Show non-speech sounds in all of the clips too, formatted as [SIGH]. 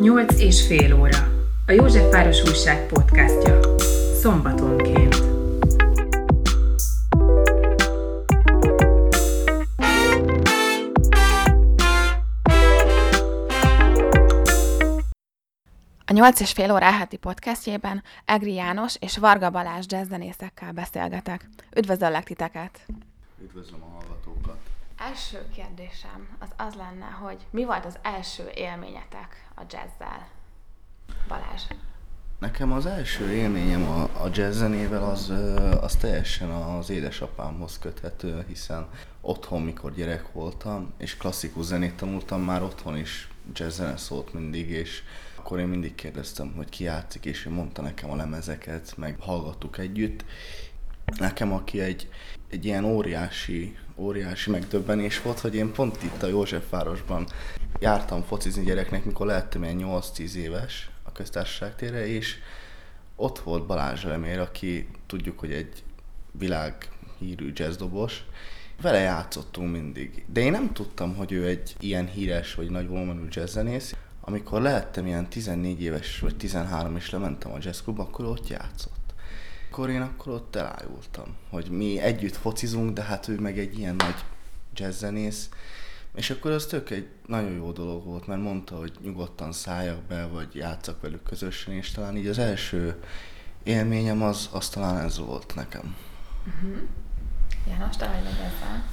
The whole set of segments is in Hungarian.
Nyolc és fél óra. A Józsefváros Újság podcastja. Szombatonként. A 8 és fél órá heti podcastjében Egri János és Varga Balázs jazzzenészekkel beszélgetek. Üdvözöllek titeket! Üdvözlöm a hallgatókat! Első kérdésem az az lenne, hogy mi volt az első élményetek a jazzzel? Balázs. Nekem az első élményem a, a jazz az, az teljesen az édesapámhoz köthető, hiszen otthon, mikor gyerek voltam, és klasszikus zenét tanultam, már otthon is jazz szólt mindig, és akkor én mindig kérdeztem, hogy ki játszik, és ő mondta nekem a lemezeket, meg hallgattuk együtt. Nekem, aki egy, egy ilyen óriási, óriási megdöbbenés volt, hogy én pont itt a Józsefvárosban jártam focizni gyereknek, mikor lehettem ilyen 8-10 éves a köztársaság térre, és ott volt Balázs Remér, aki tudjuk, hogy egy világhírű jazzdobos, vele játszottunk mindig. De én nem tudtam, hogy ő egy ilyen híres vagy nagy volumenű jazzzenész. Amikor lehettem ilyen 14 éves vagy 13 és lementem a jazzklubba, akkor ott játszott. Akkor én akkor ott elájultam, hogy mi együtt focizunk, de hát ő meg egy ilyen nagy jazzzenész. És akkor az tök egy nagyon jó dolog volt, mert mondta, hogy nyugodtan szálljak be, vagy játszak velük közösen, és talán így az első élményem az, az talán ez volt nekem. Uh-huh. János, te vagy ezzel?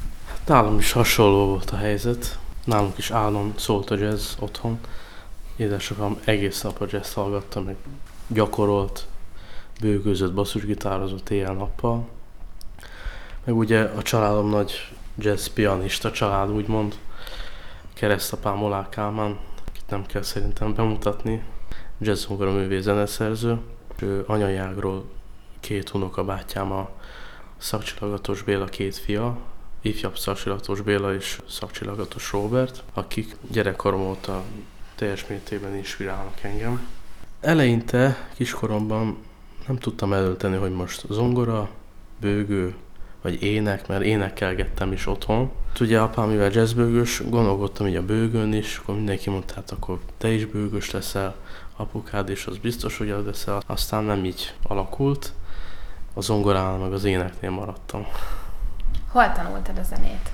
Nálam is hasonló volt a helyzet. Nálunk is állam szólt a jazz otthon. Édesapám egész nap a jazz hallgatta, meg gyakorolt, bőgőzött, basszusgitározott éjjel-nappal. Meg ugye a családom nagy jazz pianista család, úgymond. Keresztapám Olá Kálmán, akit nem kell szerintem bemutatni. Jazz művész zeneszerző. Ő anyai ágról két unokabátyám a Szakcsillagatos Béla két fia, ifjabb Szakcsillagatos Béla és Szakcsillagatos Robert, akik gyerekkorom óta teljes mértékben inspirálnak engem. Eleinte, kiskoromban nem tudtam előteni, hogy most zongora, bőgő, vagy ének, mert énekelgettem is otthon. Ugye apám, mivel jazzbőgős, gondolkodtam így a bőgőn is, akkor mindenki mondta, hát akkor te is bőgős leszel, apukád is, az biztos, hogy az leszel. Aztán nem így alakult, a zongorán meg az éneknél maradtam. Hol tanultad a zenét?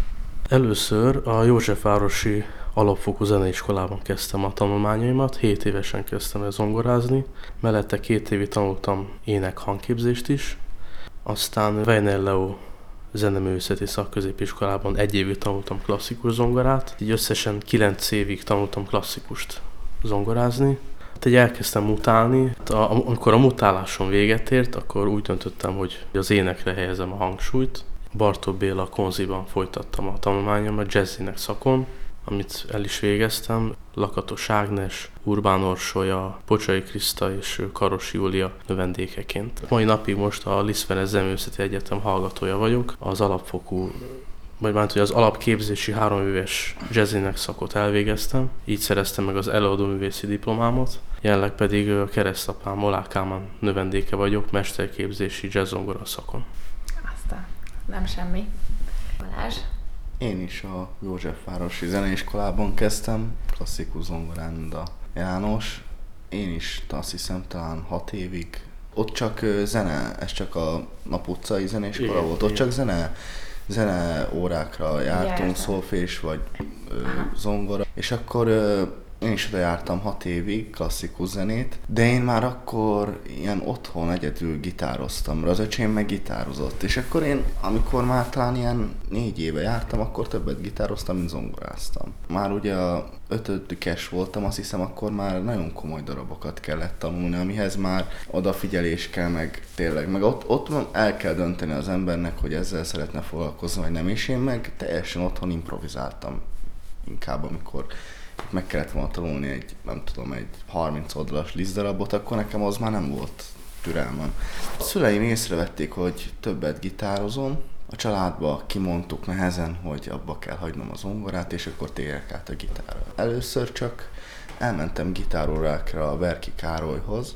Először a Józsefvárosi alapfokú zeneiskolában kezdtem a tanulmányaimat, 7 évesen kezdtem el zongorázni, mellette két évig tanultam ének hangképzést is, aztán Weiner Leo zeneművészeti szakközépiskolában egy évig tanultam klasszikus zongorát, így összesen 9 évig tanultam klasszikust zongorázni. Hát egy elkezdtem mutálni, hát amikor a mutáláson véget ért, akkor úgy döntöttem, hogy az énekre helyezem a hangsúlyt. Bartók Béla konziban folytattam a a jazzinek szakon, amit el is végeztem. Lakatos Ágnes, Urbán Orsolya, Pocsai Kriszta és Karos Júlia növendékeként. Mai napig most a Lisztvenes Zemőszeti Egyetem hallgatója vagyok. Az alapfokú vagy már hogy az alapképzési három éves szakot elvégeztem, így szereztem meg az előadó művészi diplomámot, jelenleg pedig a keresztapám Molák Kálmán növendéke vagyok, mesterképzési jazzongora szakon. Aztán nem semmi. Balázs? Én is a Józsefvárosi Zeneiskolában kezdtem, klasszikus zongorán, a János. Én is azt hiszem talán hat évig. Ott csak zene, ez csak a nap utcai zeneiskola igen, volt, ott igen. csak zene, zene órákra jártunk, szolfés vagy ö, zongora, és akkor ö, én is oda jártam hat évig, klasszikus zenét, de én már akkor ilyen otthon egyedül gitároztam, az öcsém meg gitározott, és akkor én, amikor már talán ilyen négy éve jártam, akkor többet gitároztam, mint zongoráztam. Már ugye a ötödikes voltam, azt hiszem akkor már nagyon komoly darabokat kellett tanulni, amihez már odafigyelés kell, meg tényleg, meg ott, ott el kell dönteni az embernek, hogy ezzel szeretne foglalkozni, vagy nem, és én meg teljesen otthon improvizáltam inkább, amikor meg kellett volna tanulni egy, nem tudom, egy 30 oldalas lisztdarabot, akkor nekem az már nem volt türelmem. A szüleim észrevették, hogy többet gitározom, a családba kimondtuk nehezen, hogy abba kell hagynom az zongorát, és akkor térjek át a gitárra. Először csak elmentem gitárórákra a Verki Károlyhoz,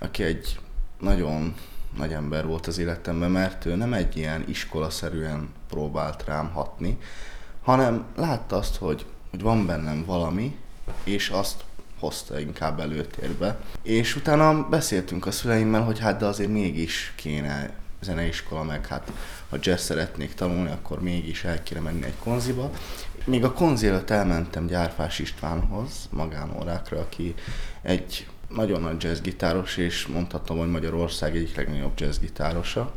aki egy nagyon nagy ember volt az életemben, mert ő nem egy ilyen iskolaszerűen próbált rám hatni, hanem látta azt, hogy hogy van bennem valami, és azt hozta inkább előtérbe. És utána beszéltünk a szüleimmel, hogy hát de azért mégis kéne zeneiskola, meg hát ha jazz szeretnék tanulni, akkor mégis el kéne menni egy konziba. Még a konzi előtt elmentem Gyárfás Istvánhoz, magánórákra, aki egy nagyon nagy jazzgitáros, és mondhatom, hogy Magyarország egyik legnagyobb jazzgitárosa.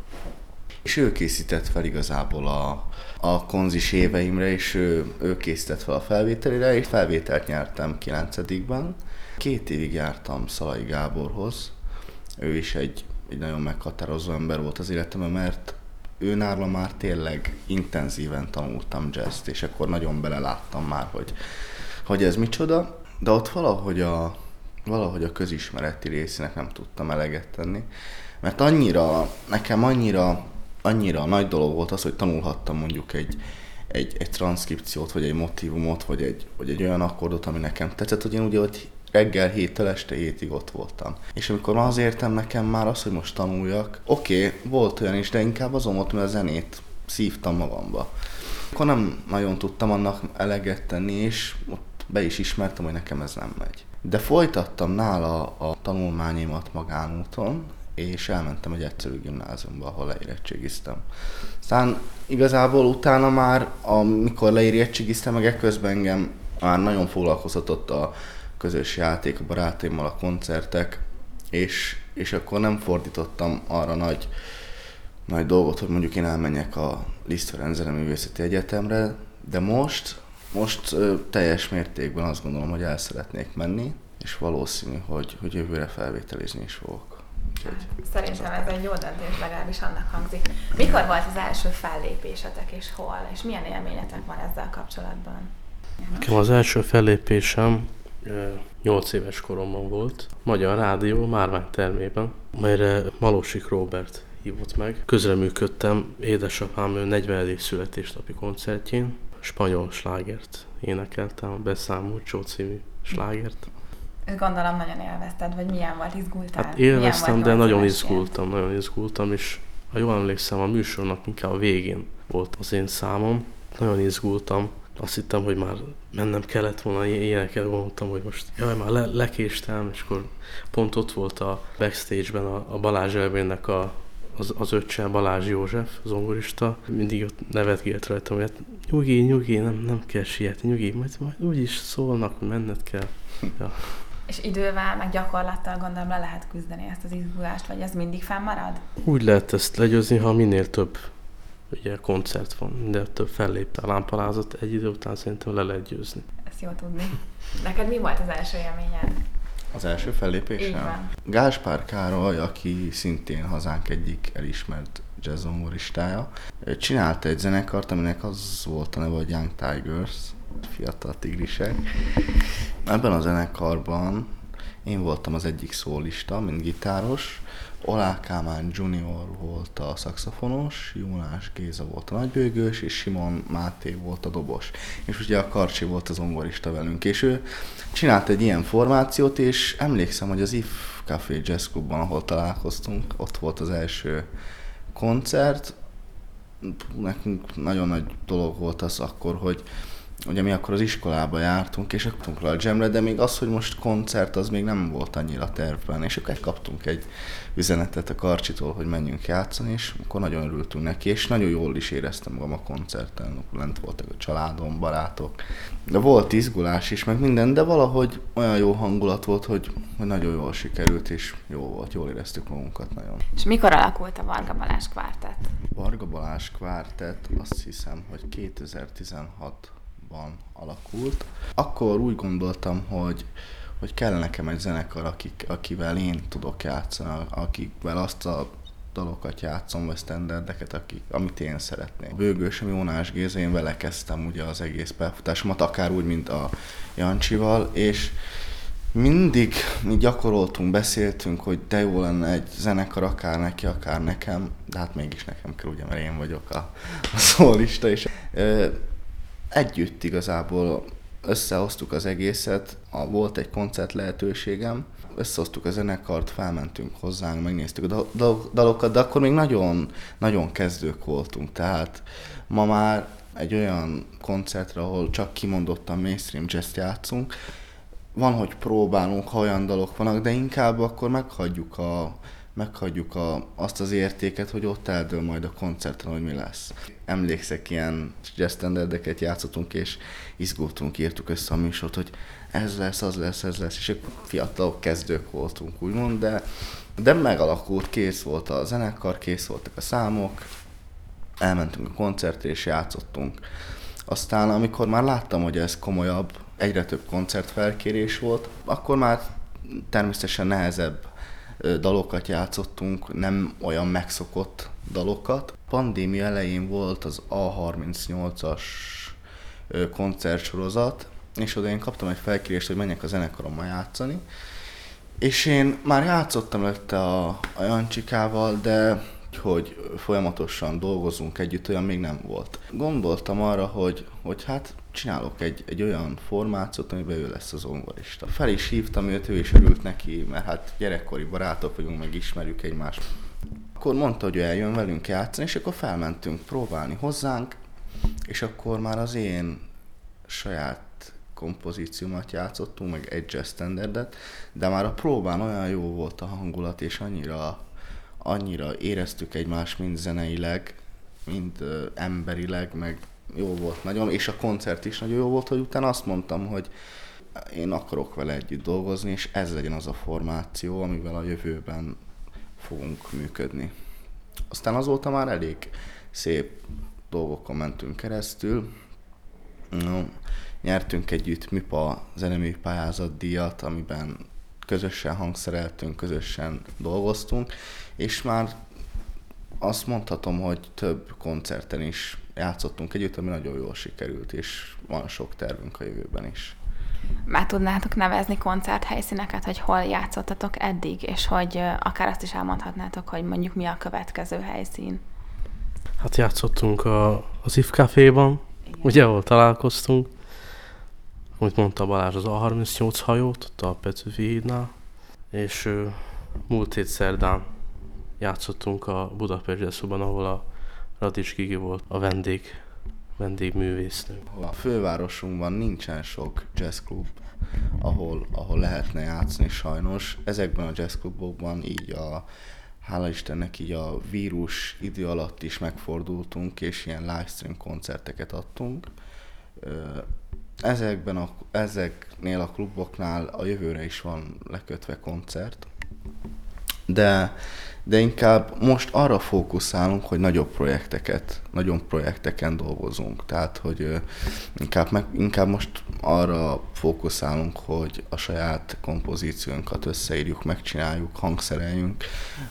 És ő készített fel igazából a, a konzis éveimre, és ő, ő készített fel a felvételére, és felvételt nyertem 9 Két évig jártam Szalai Gáborhoz. Ő is egy, egy nagyon meghatározó ember volt az életemben, mert ő nála már tényleg intenzíven tanultam jazzt, és akkor nagyon beleláttam már, hogy, hogy ez micsoda, de ott valahogy a, valahogy a közismereti részének nem tudtam eleget tenni, mert annyira, nekem annyira, annyira nagy dolog volt az, hogy tanulhattam mondjuk egy, egy, egy transzkripciót, vagy egy motivumot, vagy egy, vagy egy olyan akkordot, ami nekem tetszett, hogy én ugye ott reggel héttől este hétig ott voltam. És amikor az értem nekem már az, hogy most tanuljak, oké, okay, volt olyan is, de inkább azon volt, mert a zenét szívtam magamba. Akkor nem nagyon tudtam annak eleget tenni, és ott be is ismertem, hogy nekem ez nem megy. De folytattam nála a tanulmányimat magánúton, és elmentem egy egyszerű gimnáziumba, ahol leérettségiztem. Aztán igazából utána már, amikor leérettségiztem, meg ekközben engem már nagyon foglalkoztatott a közös játék a barátaimmal, a koncertek, és, és akkor nem fordítottam arra nagy, nagy dolgot, hogy mondjuk én elmenjek a Liszt Ferenc Művészeti Egyetemre, de most, most teljes mértékben azt gondolom, hogy el szeretnék menni, és valószínű, hogy, hogy jövőre felvételizni is fogok. Szerintem ez egy jó döntés, legalábbis annak hangzik. Mikor volt az első fellépésetek, és hol, és milyen élményetek van ezzel kapcsolatban? Nekem az első fellépésem 8 éves koromban volt, Magyar Rádió Márvány termében, melyre Malósik Robert hívott meg. Közreműködtem édesapám 40. születésnapi koncertjén, spanyol slágert énekeltem, a Beszámú Csó című slágert. Gondolom nagyon élvezted, vagy milyen volt, izgultál? Hát élveztem, de nagyon izgultam, nagyon izgultam, és ha jól emlékszem, a műsornak inkább a végén volt az én számom. Nagyon izgultam, azt hittem, hogy már mennem kellett volna, ilyeneket gondoltam, hogy most jaj, már le, lekéstem, és akkor pont ott volt a backstage-ben a, a Balázs Elvénnek a, az, az öccse, Balázs József, zongorista, mindig ott nevetgélt rajtam, hogy hát nyugi, nyugi, nem, nem kell sietni, nyugi, majd, majd úgyis szólnak, hogy menned kell. Ja. És idővel, meg gyakorlattal gondolom le lehet küzdeni ezt az izgulást, vagy ez mindig fennmarad? Úgy lehet ezt legyőzni, ha minél több ugye koncert van, de több fellépte a lámpalázat, egy idő után szerintem le lehet győzni. Ezt jó tudni. Neked mi volt az első élményed? Az első fellépésem? Gáspár Károly, aki szintén hazánk egyik elismert jazzomoristája, csinálta egy zenekart, aminek az volt a neve, hogy Young Tigers, fiatal tigrisek. Ebben a zenekarban én voltam az egyik szólista, mint gitáros, Olá Kálmán Junior volt a szakszofonos, Jónás Géza volt a nagybőgős, és Simon Máté volt a dobos. És ugye a Karcsi volt az zongorista velünk, és ő csinált egy ilyen formációt, és emlékszem, hogy az IF Café Jazz Clubban, ahol találkoztunk, ott volt az első koncert. Nekünk nagyon nagy dolog volt az akkor, hogy ugye mi akkor az iskolába jártunk, és kaptunk le a jamre, de még az, hogy most koncert, az még nem volt annyira tervben, és akkor kaptunk egy üzenetet a Karcsitól, hogy menjünk játszani, és akkor nagyon örültünk neki, és nagyon jól is éreztem magam a koncerten, lent voltak a családom, barátok, de volt izgulás is, meg minden, de valahogy olyan jó hangulat volt, hogy, hogy nagyon jól sikerült, és jó volt, jól éreztük magunkat nagyon. És mikor alakult a Varga Balázs kvártett? Varga Balázs kvártett, azt hiszem, hogy 2016 ban alakult. Akkor úgy gondoltam, hogy hogy kell nekem egy zenekar, akik, akivel én tudok játszani, akikvel azt a dalokat játszom, vagy standardeket, akik, amit én szeretnék. Bőgősöm Jónás Géza, én vele kezdtem ugye az egész pályafutásomat, akár úgy, mint a Jancsival, és mindig mi gyakoroltunk, beszéltünk, hogy de jó lenne egy zenekar, akár neki, akár nekem, de hát mégis nekem kell, ugye, mert én vagyok a, a szólista, és együtt igazából összehoztuk az egészet, a, volt egy koncert lehetőségem, összehoztuk a zenekart, felmentünk hozzánk, megnéztük a dalokat, de akkor még nagyon, nagyon kezdők voltunk, tehát ma már egy olyan koncertre, ahol csak kimondottan mainstream jazz játszunk, van, hogy próbálunk, ha olyan dalok vannak, de inkább akkor meghagyjuk a, meghagyjuk a, azt az értéket, hogy ott eldől majd a koncerten, hogy mi lesz. Emlékszek, ilyen jazz standardeket játszottunk, és izgultunk, írtuk össze a műsort, hogy ez lesz, az lesz, ez lesz, és akkor fiatal kezdők voltunk, úgymond, de, de megalakult, kész volt a zenekar, kész voltak a számok, elmentünk a koncertre, és játszottunk. Aztán, amikor már láttam, hogy ez komolyabb, egyre több koncertfelkérés volt, akkor már természetesen nehezebb dalokat játszottunk, nem olyan megszokott dalokat. Pandémia elején volt az A38-as koncertsorozat, és oda én kaptam egy felkérést, hogy menjek a zenekarommal játszani. És én már játszottam előtte a, a Jancsikával, de hogy folyamatosan dolgozunk együtt, olyan még nem volt. Gondoltam arra, hogy, hogy hát csinálok egy, egy olyan formációt, amiben ő lesz az zongorista. Fel is hívtam őt, ő is örült neki, mert hát gyerekkori barátok vagyunk, meg ismerjük egymást. Akkor mondta, hogy ő eljön velünk játszani, és akkor felmentünk próbálni hozzánk, és akkor már az én saját kompozíciómat játszottunk, meg egy jazz standardet, de már a próbán olyan jó volt a hangulat, és annyira, annyira éreztük egymást mind zeneileg, mind uh, emberileg, meg jó volt nagyon, és a koncert is nagyon jó volt, hogy utána azt mondtam, hogy én akarok vele együtt dolgozni, és ez legyen az a formáció, amivel a jövőben fogunk működni. Aztán azóta már elég szép dolgokon mentünk keresztül. Nyertünk együtt MIPA zenemű pályázat díjat, amiben közösen hangszereltünk, közösen dolgoztunk, és már azt mondhatom, hogy több koncerten is játszottunk együtt, ami nagyon jól sikerült, és van sok tervünk a jövőben is. Már tudnátok nevezni koncerthelyszíneket, hogy hol játszottatok eddig, és hogy akár azt is elmondhatnátok, hogy mondjuk mi a következő helyszín? Hát játszottunk a, az IF Caféban, ugye, ahol találkoztunk. Amit mondta Balázs, az A38 hajót, ott a Petőfi hídnál. És múlt hét szerdán játszottunk a Budapest Jazzban, ahol a Radics Gigi volt a vendég, vendégművésznő. A fővárosunkban nincsen sok jazzklub, ahol, ahol lehetne játszani sajnos. Ezekben a jazzklubokban így a hála Istennek így a vírus idő alatt is megfordultunk, és ilyen livestream koncerteket adtunk. Ezekben a, ezeknél a kluboknál a jövőre is van lekötve koncert, de de inkább most arra fókuszálunk, hogy nagyobb projekteket, nagyobb projekteken dolgozunk. Tehát, hogy inkább, meg, inkább most arra fókuszálunk, hogy a saját kompozíciónkat összeírjuk, megcsináljuk, hangszereljünk.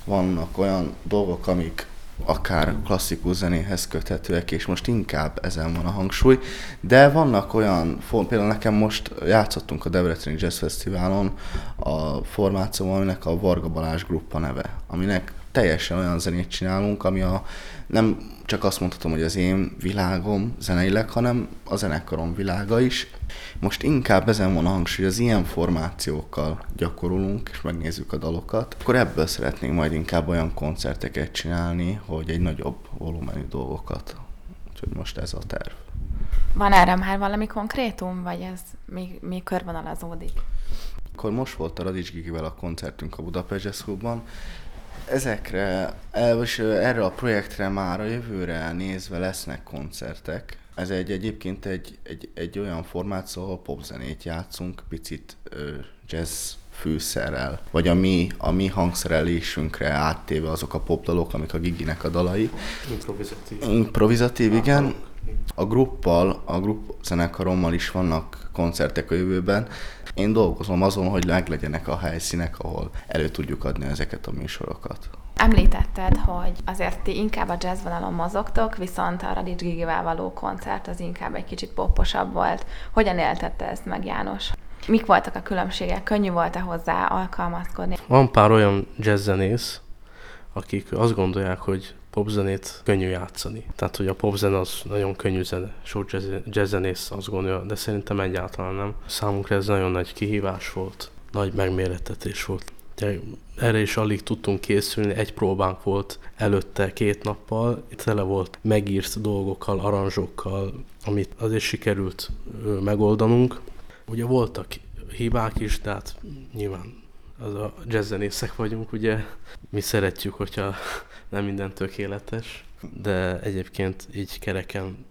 Vannak olyan dolgok, amik akár klasszikus zenéhez köthetőek, és most inkább ezen van a hangsúly, de vannak olyan, például nekem most játszottunk a Debreceni Jazz Fesztiválon a formációban, aminek a Varga Balázs Gruppa neve, aminek teljesen olyan zenét csinálunk, ami a, nem csak azt mondhatom, hogy az én világom zeneileg, hanem a zenekarom világa is. Most inkább ezen van a hangsúly, az ilyen formációkkal gyakorolunk, és megnézzük a dalokat, akkor ebből szeretnénk majd inkább olyan koncerteket csinálni, hogy egy nagyobb volumenű dolgokat. Úgyhogy most ez a terv. Van erre már valami konkrétum, vagy ez még, még körvonalazódik? Akkor most volt a Radics Gigivel a koncertünk a Budapest Jazz Ezekre, és erre a projektre már a jövőre nézve lesznek koncertek. Ez egy egyébként egy, egy, egy olyan formáció, ahol popzenét játszunk, picit ö, jazz fűszerrel, vagy a mi, a mi hangszerelésünkre áttéve azok a popdalok, amik a Giginek a dalai. Improvizatív. Improvizatív, igen. A gruppal, a grupp zenekarommal is vannak koncertek a jövőben, én dolgozom azon, hogy meglegyenek a helyszínek, ahol elő tudjuk adni ezeket a műsorokat. Említetted, hogy azért ti inkább a jazz vonalon mozogtok, viszont a Radics Gigivel való koncert az inkább egy kicsit poposabb volt. Hogyan éltette ezt meg János? Mik voltak a különbségek? Könnyű volt-e hozzá alkalmazkodni? Van pár olyan jazzzenész, akik azt gondolják, hogy popzenét könnyű játszani. Tehát, hogy a popzene az nagyon könnyű zene. Sok jazzzenész azt gondolja, de szerintem egyáltalán nem. Számunkra ez nagyon nagy kihívás volt, nagy megmérettetés volt. De erre is alig tudtunk készülni, egy próbánk volt előtte két nappal, tele volt megírt dolgokkal, aranzsokkal, amit azért sikerült megoldanunk. Ugye voltak hibák is, de hát nyilván az a jazzzenészek vagyunk, ugye. Mi szeretjük, hogyha nem minden tökéletes, de egyébként így kereken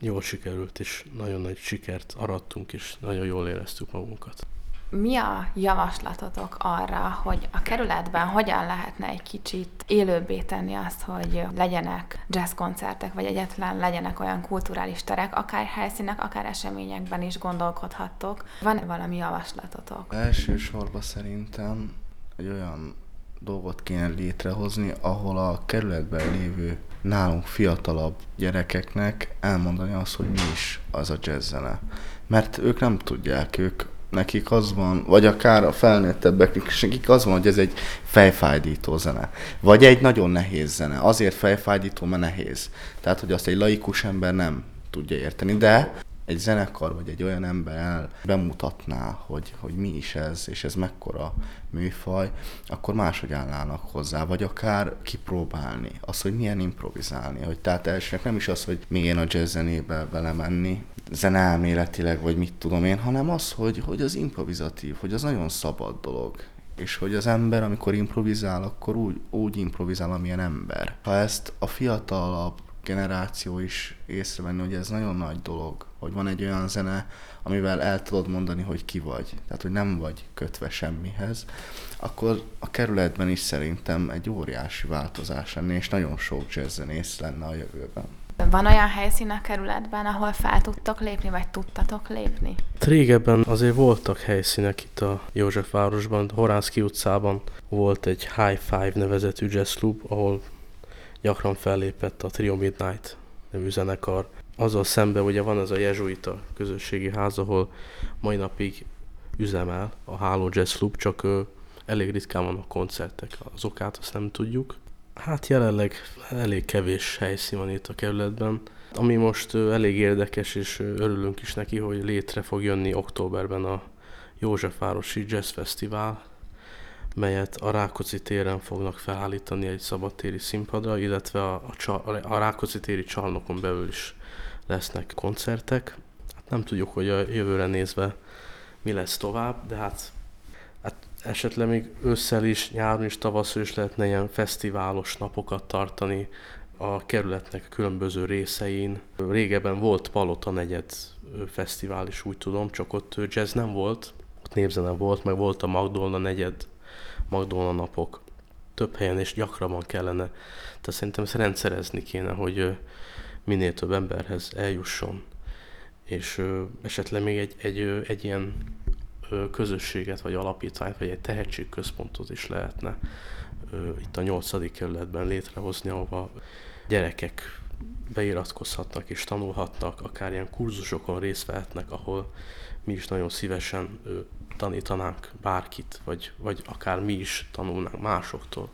jól sikerült, és nagyon nagy sikert arattunk, és nagyon jól éreztük magunkat. Mi a javaslatotok arra, hogy a kerületben hogyan lehetne egy kicsit élőbbé tenni azt, hogy legyenek jazzkoncertek, vagy egyetlen legyenek olyan kulturális terek, akár helyszínek, akár eseményekben is gondolkodhattok. Van-e valami javaslatotok? Elsősorban szerintem egy olyan dolgot kéne létrehozni, ahol a kerületben lévő nálunk fiatalabb gyerekeknek elmondani azt, hogy mi is az a jazzzene. Mert ők nem tudják, ők nekik az van, vagy akár a felnőttebbeknek, nekik az van, hogy ez egy fejfájdító zene. Vagy egy nagyon nehéz zene. Azért fejfájdító, mert nehéz. Tehát, hogy azt egy laikus ember nem tudja érteni. De egy zenekar vagy egy olyan ember el bemutatná, hogy, hogy mi is ez, és ez mekkora műfaj, akkor máshogy állnának hozzá, vagy akár kipróbálni, az, hogy milyen improvizálni, hogy tehát elsőnek nem is az, hogy milyen a jazz zenébe belemenni, zeneelméletileg, vagy mit tudom én, hanem az, hogy, hogy az improvizatív, hogy az nagyon szabad dolog és hogy az ember, amikor improvizál, akkor úgy, úgy improvizál, amilyen ember. Ha ezt a fiatalabb generáció is észrevenni, hogy ez nagyon nagy dolog, hogy van egy olyan zene, amivel el tudod mondani, hogy ki vagy, tehát hogy nem vagy kötve semmihez, akkor a kerületben is szerintem egy óriási változás lenne, és nagyon sok jazzzenész lenne a jövőben. Van olyan helyszín a kerületben, ahol fel tudtok lépni, vagy tudtatok lépni? Régebben azért voltak helyszínek itt a Józsefvárosban, Horánszki utcában volt egy High Five nevezetű jazzklub, ahol gyakran fellépett a Trio Midnight nevű zenekar. Azzal szemben ugye van ez a jezsuita közösségi ház, ahol mai napig üzemel a Háló Jazz Club, csak elég ritkán vannak koncertek, az okát azt nem tudjuk. Hát jelenleg elég kevés helyszín van itt a kerületben, ami most elég érdekes, és örülünk is neki, hogy létre fog jönni októberben a Józsefvárosi Jazz Fesztivál, melyet a Rákóczi téren fognak felállítani egy szabadtéri színpadra, illetve a, a, a Rákóczi téri csarnokon belül is lesznek koncertek. Hát nem tudjuk, hogy a jövőre nézve mi lesz tovább, de hát, hát esetleg még ősszel is, nyáron is, tavasszal is lehetne ilyen fesztiválos napokat tartani a kerületnek a különböző részein. Régebben volt Palota negyed fesztivál is, úgy tudom, csak ott jazz nem volt, ott népzene volt, meg volt a Magdolna negyed Magdolna napok. Több helyen és gyakrabban kellene. Tehát szerintem ezt rendszerezni kéne, hogy minél több emberhez eljusson. És esetleg még egy, egy, egy ilyen közösséget, vagy alapítványt, vagy egy tehetségközpontot is lehetne itt a nyolcadik kerületben létrehozni, ahova gyerekek beiratkozhatnak és tanulhatnak, akár ilyen kurzusokon részt vehetnek, ahol mi is nagyon szívesen tanítanánk bárkit, vagy, vagy akár mi is tanulnánk másoktól.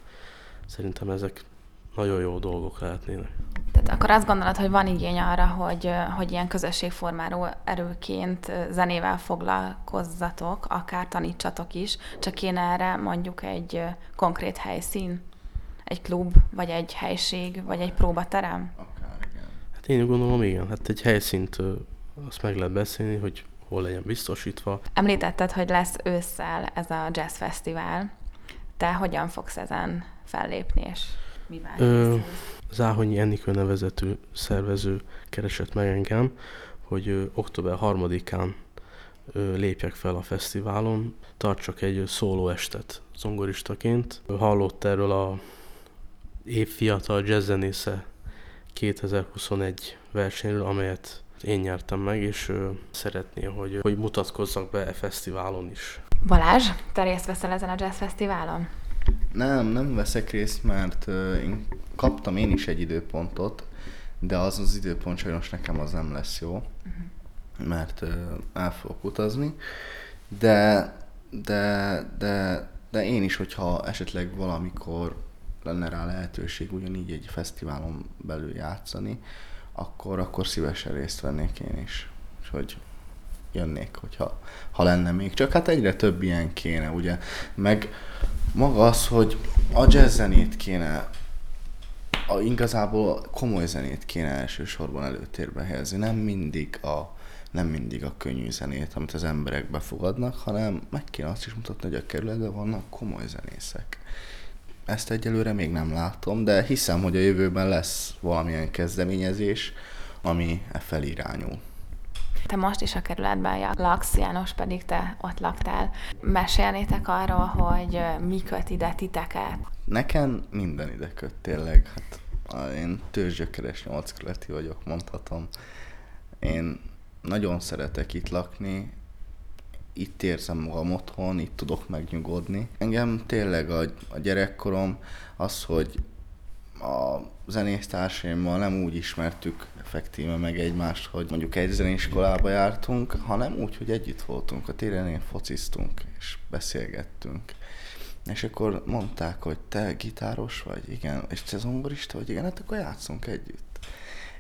Szerintem ezek nagyon jó dolgok lehetnének. Tehát akkor azt gondolod, hogy van igény arra, hogy, hogy ilyen közösségformáló erőként zenével foglalkozzatok, akár tanítsatok is, csak kéne erre mondjuk egy konkrét helyszín, egy klub, vagy egy helység, vagy egy próbaterem? Akár, igen. Hát én gondolom, igen. Hát egy helyszínt azt meg lehet beszélni, hogy hol legyen biztosítva. Említetted, hogy lesz ősszel ez a jazz fesztivál. Te hogyan fogsz ezen fellépni, és mivel Ö, Záhonyi Enikő nevezetű szervező keresett meg engem, hogy ö, október 3-án ö, lépjek fel a fesztiválon, tartsak egy szóló estet zongoristaként. Hallott erről a év fiatal jazzzenésze 2021 versenyről, amelyet én nyertem meg, és ö, szeretné, hogy, hogy mutatkozzak be e fesztiválon is. Balázs, te részt veszel ezen a jazz fesztiválon? Nem, nem veszek részt, mert uh, én kaptam én is egy időpontot, de az az időpont sajnos nekem az nem lesz jó, uh-huh. mert uh, el fogok utazni, de, de, de, de én is, hogyha esetleg valamikor lenne rá lehetőség ugyanígy egy fesztiválon belül játszani, akkor, akkor szívesen részt vennék én is. És hogy jönnék, hogyha ha lenne még. Csak hát egyre több ilyen kéne, ugye. Meg maga az, hogy a jazz zenét kéne a, igazából komoly zenét kéne elsősorban előtérbe helyezni, nem mindig a nem mindig a könnyű zenét, amit az emberek befogadnak, hanem meg kéne azt is mutatni, hogy a kerületben vannak komoly zenészek. Ezt egyelőre még nem látom, de hiszem, hogy a jövőben lesz valamilyen kezdeményezés, ami e felirányul. Te most is a kerületben laksz, János pedig te ott laktál. Mesélnétek arról, hogy mi köt ide titeket? Nekem minden ide köt tényleg. Hát én tőzsgyökeres nyolckeleti vagyok, mondhatom. Én nagyon szeretek itt lakni, itt érzem magam otthon, itt tudok megnyugodni. Engem tényleg a, a gyerekkorom az, hogy a zenésztársaimmal nem úgy ismertük effektíve meg egymást, hogy mondjuk egy zeneiskolába jártunk, hanem úgy, hogy együtt voltunk. A téren fociztunk és beszélgettünk. És akkor mondták, hogy te gitáros vagy, igen, és te zongorista vagy, igen, hát akkor játszunk együtt.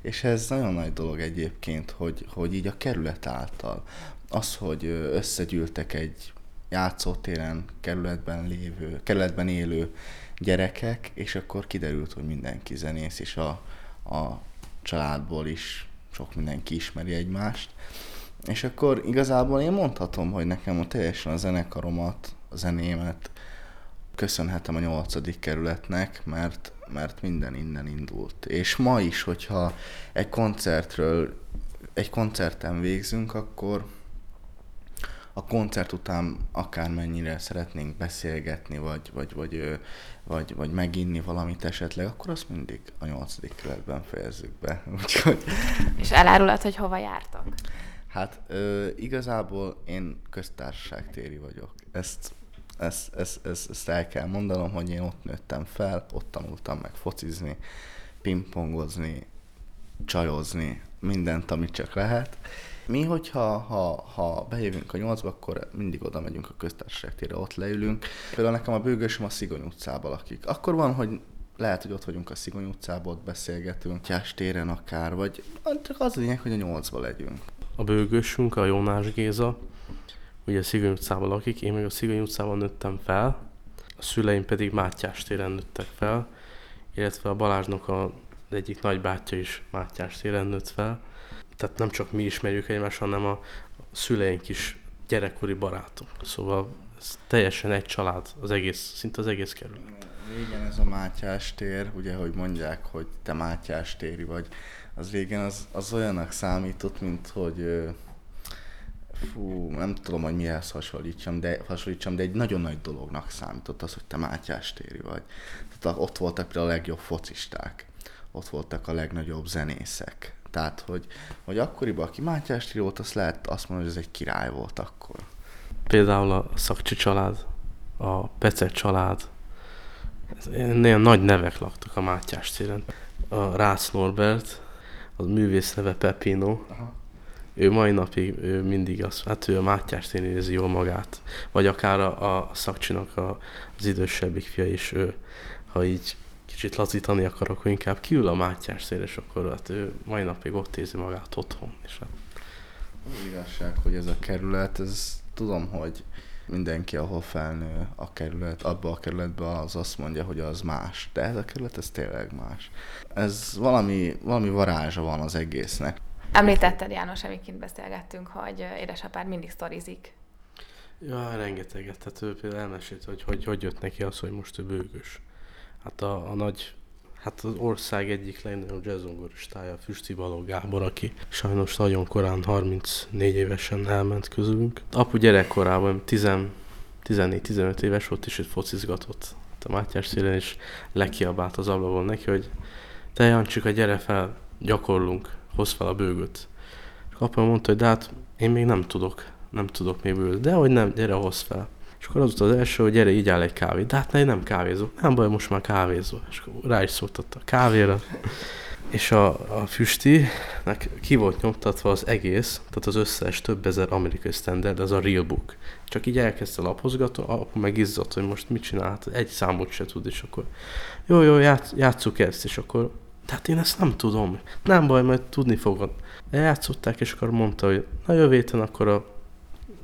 És ez nagyon nagy dolog egyébként, hogy, hogy így a kerület által, az, hogy összegyűltek egy játszótéren, kerületben lévő, kerületben élő gyerekek, és akkor kiderült, hogy mindenki zenész, és a, a családból is sok mindenki ismeri egymást. És akkor igazából én mondhatom, hogy nekem a teljesen a zenekaromat, a zenémet köszönhetem a nyolcadik kerületnek, mert, mert minden innen indult. És ma is, hogyha egy koncertről, egy koncerten végzünk, akkor a koncert után akármennyire szeretnénk beszélgetni, vagy, vagy, vagy, vagy, vagy meginni valamit esetleg, akkor azt mindig a nyolcadik kerületben fejezzük be. [LAUGHS] Úgyhogy... És elárulod, hogy hova jártak? Hát ö, igazából én köztársaságtéri vagyok. Ezt, ezt, ezt, ezt, ezt el kell mondanom, hogy én ott nőttem fel, ott tanultam meg focizni, pingpongozni, csajozni, mindent, amit csak lehet. Mi, hogyha ha, ha bejövünk a nyolcba, akkor mindig oda megyünk a köztársaság térre, ott leülünk. Például nekem a bőgősöm a Szigony utcában lakik. Akkor van, hogy lehet, hogy ott vagyunk a Szigony utcában, ott beszélgetünk, Tyás téren akár, vagy csak az lényeg, hogy a nyolcba legyünk. A bőgősünk, a Jónás Géza, ugye a Szigony utcában lakik, én meg a Szigony utcában nőttem fel, a szüleim pedig Mátyás téren nőttek fel, illetve a Balázsnak a egyik nagybátyja is Mátyás téren nőtt fel tehát nem csak mi ismerjük egymást, hanem a szüleink is gyerekkori barátok. Szóval ez teljesen egy család, az egész, szinte az egész kerület. Régen ez a Mátyás tér, ugye, hogy mondják, hogy te Mátyás téri vagy, az régen az, az olyanak számított, mint hogy fú, nem tudom, hogy mihez hasonlítsam, de, hasonlítsam, de egy nagyon nagy dolognak számított az, hogy te Mátyás téri vagy. Tehát ott voltak például a legjobb focisták, ott voltak a legnagyobb zenészek, tehát, hogy, hogy akkoriban, aki Mátyás volt, azt lehet azt mondani, hogy ez egy király volt akkor. Például a Szakcsi család, a Pecek család, nagyon nagy nevek laktak a Mátyás téren. A Rász Norbert, az művész neve Pepino, Aha. ő mai napig ő mindig azt, hát ő a Mátyás téren érzi jól magát. Vagy akár a, a Szakcsinak a, az idősebbik fia is, ő, ha így kicsit lazítani akar, akkor inkább kiül a Mátyás szél, és akkor hát ő mai napig ott érzi magát otthon. És hát... Az igazság, hogy ez a kerület, ez tudom, hogy mindenki, ahol felnő a kerület, abba a kerületbe az azt mondja, hogy az más. De ez a kerület, ez tényleg más. Ez valami, valami varázsa van az egésznek. Említetted, János, amikint beszélgettünk, hogy édesapád mindig sztorizik. Ja, rengeteget. Tehát ő például elmesélt, hogy, hogy hogy jött neki az, hogy most ő bőgős hát a, a nagy hát az ország egyik legnagyobb jazzzongoristája, Füsti Balog Gábor, aki sajnos nagyon korán, 34 évesen elment közülünk. Apu gyerekkorában 14-15 éves volt, és itt focizgatott a Mátyás szélen, és lekiabált az ablakon neki, hogy te Jancsika, gyere fel, gyakorlunk, hozz fel a bőgöt. És apu mondta, hogy de hát én még nem tudok, nem tudok még bőgöt, de hogy nem, gyere, hozz fel. És akkor az volt az első, hogy gyere, így áll egy kávét. De hát ne, nem kávézok. Nem baj, most már kávézó. És akkor rá is szóltatta a kávéra. És a, a füstinek ki volt nyomtatva az egész, tehát az összes több ezer amerikai standard, az a real book. Csak így elkezdte lapozgatni, apu meg izzadt, hogy most mit csinált, egy számot se tud, és akkor jó, jó, játsz, játsszuk ezt, és akkor tehát én ezt nem tudom. Nem baj, majd tudni fogod. Eljátszották, és akkor mondta, hogy na jövő héten akkor a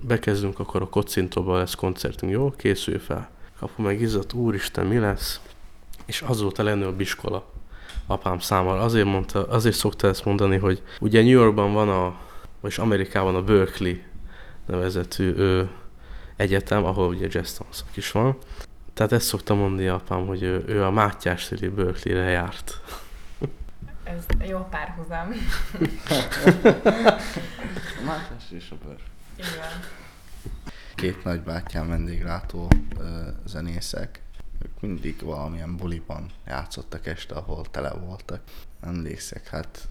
bekezdünk, akkor a kocintóban lesz koncertünk, jó? Készülj fel. Kapu meg izzadt, úristen, mi lesz? És az volt a legnagyobb iskola. apám számára. Azért, mondta, azért szokta ezt mondani, hogy ugye New Yorkban van a, vagyis Amerikában a Berkeley nevezetű ő, egyetem, ahol ugye jazz tanszak is van. Tehát ezt szokta mondani apám, hogy ő, ő a Mátyás téri Berkeley-re járt. Ez jó párhuzam. A [LAUGHS] Mátyás és a Berkeley. Igen. Két nagybátyám vendéglátó ö, zenészek, ők mindig valamilyen buliban játszottak este, ahol tele voltak. Emlékszek, hát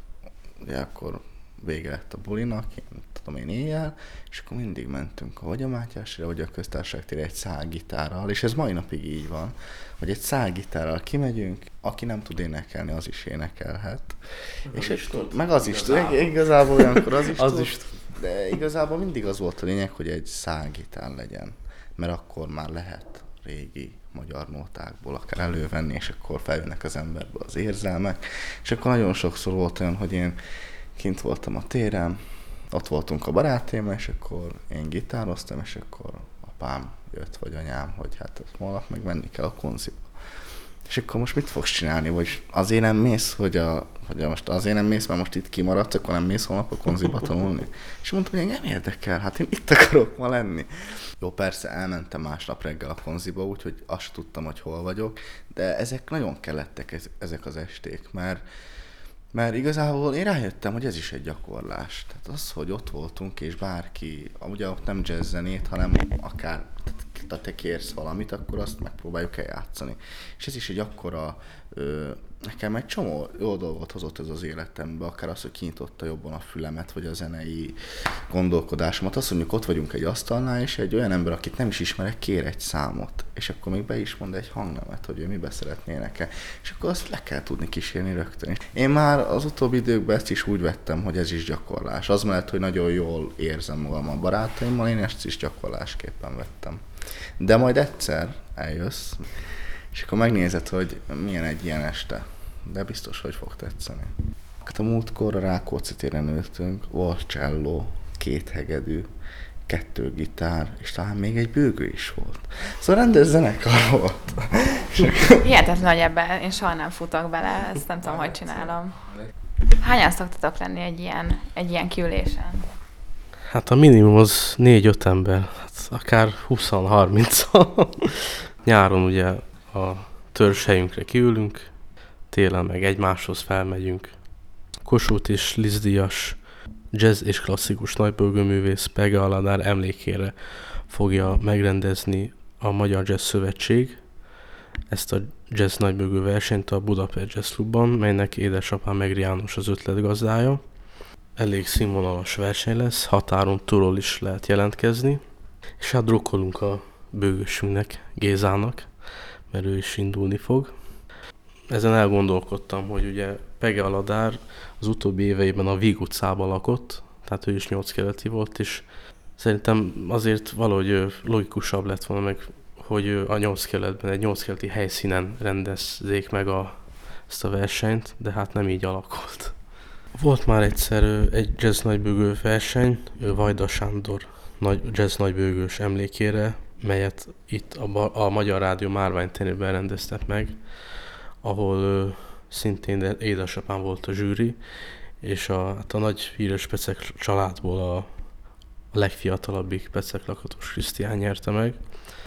ugye akkor vége lett a bulinak, én tudom én éjjel, és akkor mindig mentünk vagy a Mátyásra, vagy a köztársaság tére egy szágitárral, és ez mai napig így van, hogy egy szágitárral kimegyünk, aki nem tud énekelni, az is énekelhet. Meg és az is akkor, tud. meg az is tud, Igazából. igazából olyankor az is [LAUGHS] Az tud, is tud. De igazából mindig az volt a lényeg, hogy egy szágitár legyen, mert akkor már lehet régi magyar nótákból akár elővenni, és akkor feljönnek az emberből az érzelmek, és akkor nagyon sokszor volt olyan, hogy én kint voltam a téren, ott voltunk a barátémmel, és akkor én gitároztam, és akkor apám jött, vagy anyám, hogy hát ezt holnap meg menni kell a konziba. És akkor most mit fogsz csinálni? Vagy azért nem mész, hogy, a, hogy a most azért nem mész, mert most itt kimaradsz, akkor nem mész holnap a konziba tanulni? És mondtam, hogy engem érdekel, hát én itt akarok ma lenni. Jó, persze elmentem másnap reggel a konziba, úgyhogy azt tudtam, hogy hol vagyok, de ezek nagyon kellettek ez, ezek az esték, mert mert igazából én rájöttem, hogy ez is egy gyakorlás. Tehát az, hogy ott voltunk, és bárki, ugye ott nem jazz zenét, hanem akár tehát te kérsz valamit, akkor azt megpróbáljuk eljátszani. És ez is egy akkora, ö, nekem egy csomó jó dolgot hozott ez az életembe, akár az, hogy kinyitotta jobban a fülemet, vagy a zenei gondolkodásomat. Azt mondjuk, ott vagyunk egy asztalnál, és egy olyan ember, akit nem is ismerek, kér egy számot, és akkor még be is mond egy hangnemet, hogy ő mibe szeretné énekel, és akkor azt le kell tudni kísérni rögtön. Én már az utóbbi időkben ezt is úgy vettem, hogy ez is gyakorlás. Az mellett, hogy nagyon jól érzem magam a barátaimmal, én ezt is gyakorlásképpen vettem. De majd egyszer eljössz, és akkor megnézed, hogy milyen egy ilyen este. De biztos, hogy fog tetszeni. Hát a múltkor a Rákóczi téren ültünk, volt cselló, két hegedű, kettő gitár, és talán még egy bőgő is volt. Szóval rendes zenekar volt. Hihetetlen, hogy ebben én soha nem futok bele, ezt nem tudom, hogy csinálom. Hányan szoktatok lenni egy ilyen, egy ilyen kiülésen? Hát a minimum az 4-5 ember, akár 20-30 Nyáron ugye a törzshelyünkre kiülünk, télen meg egymáshoz felmegyünk. Kossuth és Lizdíjas jazz és klasszikus nagybölgőművész Pege Aladár emlékére fogja megrendezni a Magyar Jazz Szövetség ezt a jazz nagybölgő versenyt a Budapest Jazz Clubban, melynek édesapám Megri János az ötletgazdája. Elég színvonalas verseny lesz, határon túlról is lehet jelentkezni, és hát drukkolunk a bőgősünknek, Gézának, mert ő is indulni fog. Ezen elgondolkodtam, hogy ugye Pege Aladár az utóbbi éveiben a Víg utcában lakott, tehát ő is nyolc keleti volt, és szerintem azért valahogy logikusabb lett volna meg, hogy a nyolc keletben, egy nyolc keleti helyszínen rendezzék meg a, ezt a versenyt, de hát nem így alakult. Volt már egyszer egy jazz nagybőgő verseny, ö, Vajda Sándor nagy, jazz nagybőgős emlékére, melyet itt a, a Magyar Rádió Márványtenőben rendeztek meg, ahol ö, szintén de édesapám volt a zsűri, és a, hát a nagy híres Pecek családból a, a legfiatalabbik Pecek lakatos Krisztián nyerte meg.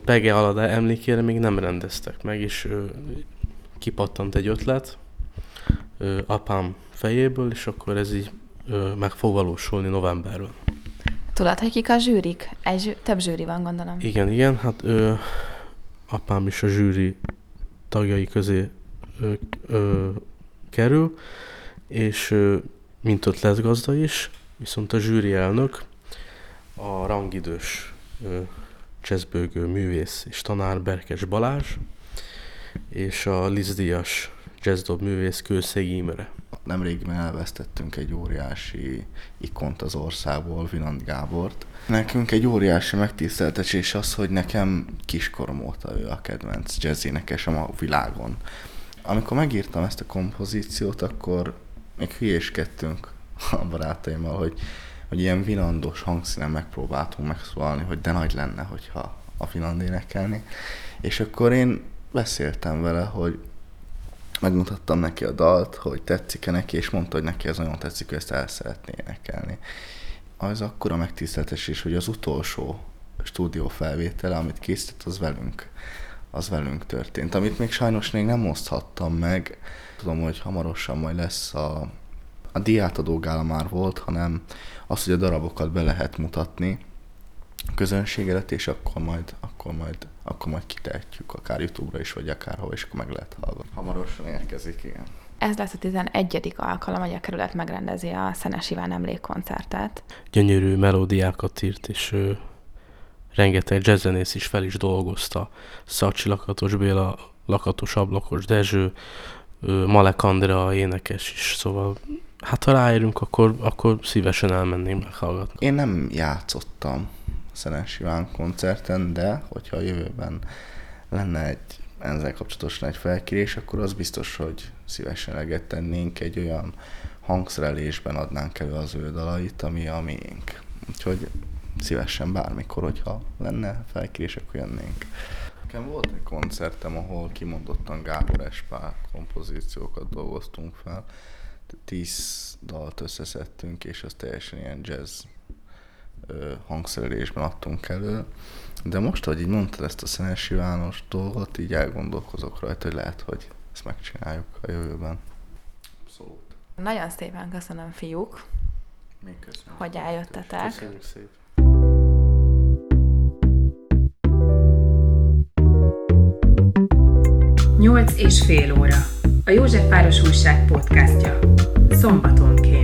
Pege Alada emlékére még nem rendeztek meg, és ö, kipattant egy ötlet ö, apám fejéből, és akkor ez így ö, meg fog valósulni novemberben. Tudod, hogy a zsűrik? Egy több zsűri van, gondolom. Igen, igen, hát ö, apám is a zsűri tagjai közé ö, ö, kerül, és ö, mint ötletgazda is, viszont a zsűri elnök a rangidős ö, jazzbőgő művész és tanár Berkes Balázs, és a Lizdíjas jazzdob művész Kőszegi Imre. Nemrégiben elvesztettünk egy óriási ikont az országból, Vinant Gábort. Nekünk egy óriási megtiszteltetés az, hogy nekem kiskorom óta ő a kedvenc jazzénekesem a világon. Amikor megírtam ezt a kompozíciót, akkor még hülyéskedtünk a barátaimmal, hogy, hogy ilyen vinandos hangszínen megpróbáltunk megszólalni, hogy de nagy lenne, hogyha a vinand énekelni. És akkor én beszéltem vele, hogy megmutattam neki a dalt, hogy tetszik-e neki, és mondta, hogy neki ez nagyon tetszik, hogy ezt el szeretné énekelni. Az akkora megtiszteltetés, hogy az utolsó stúdió felvétele, amit készített, az velünk, az velünk történt. Amit még sajnos még nem oszthattam meg, tudom, hogy hamarosan majd lesz a, a diátadó gála már volt, hanem az, hogy a darabokat be lehet mutatni a közönség előtt, és akkor majd, akkor majd, akkor majd kitehetjük akár Youtube-ra is, vagy akárhol, és akkor meg lehet hallgatni. Hamarosan érkezik, igen. Ez lesz a 11. alkalom, hogy a kerület megrendezi a Szenes Iván emlékkoncertet. Gyönyörű melódiákat írt, és ő, rengeteg jazzzenész is fel is dolgozta. Szacsi Lakatos Béla, Lakatos Ablakos Dezső, Malek Andrea énekes is, szóval hát ha ráérünk, akkor, akkor szívesen elmennénk meghallgatni. Én nem játszottam Szenes Iván koncerten, de hogyha a jövőben lenne egy ezzel kapcsolatosan egy felkérés, akkor az biztos, hogy szívesen eleget tennénk egy olyan hangszerelésben adnánk elő az ő dalait, ami a miénk. Úgyhogy szívesen bármikor, hogyha lenne felkérés, akkor jönnénk. Nekem volt egy koncertem, ahol kimondottan Gábor Espál kompozíciókat dolgoztunk fel. Tíz dalt összeszedtünk, és az teljesen ilyen jazz hangszerelésben adtunk elő. De most, hogy így mondtad ezt a Szenes János dolgot, így elgondolkozok rajta, hogy lehet, hogy ezt megcsináljuk a jövőben. Abszolút. Nagyon szépen köszönöm, fiúk, Még köszönöm. hogy eljöttetek. Köszönjük szépen. Nyolc és fél óra. A Józsefváros Újság podcastja. Szombatonként.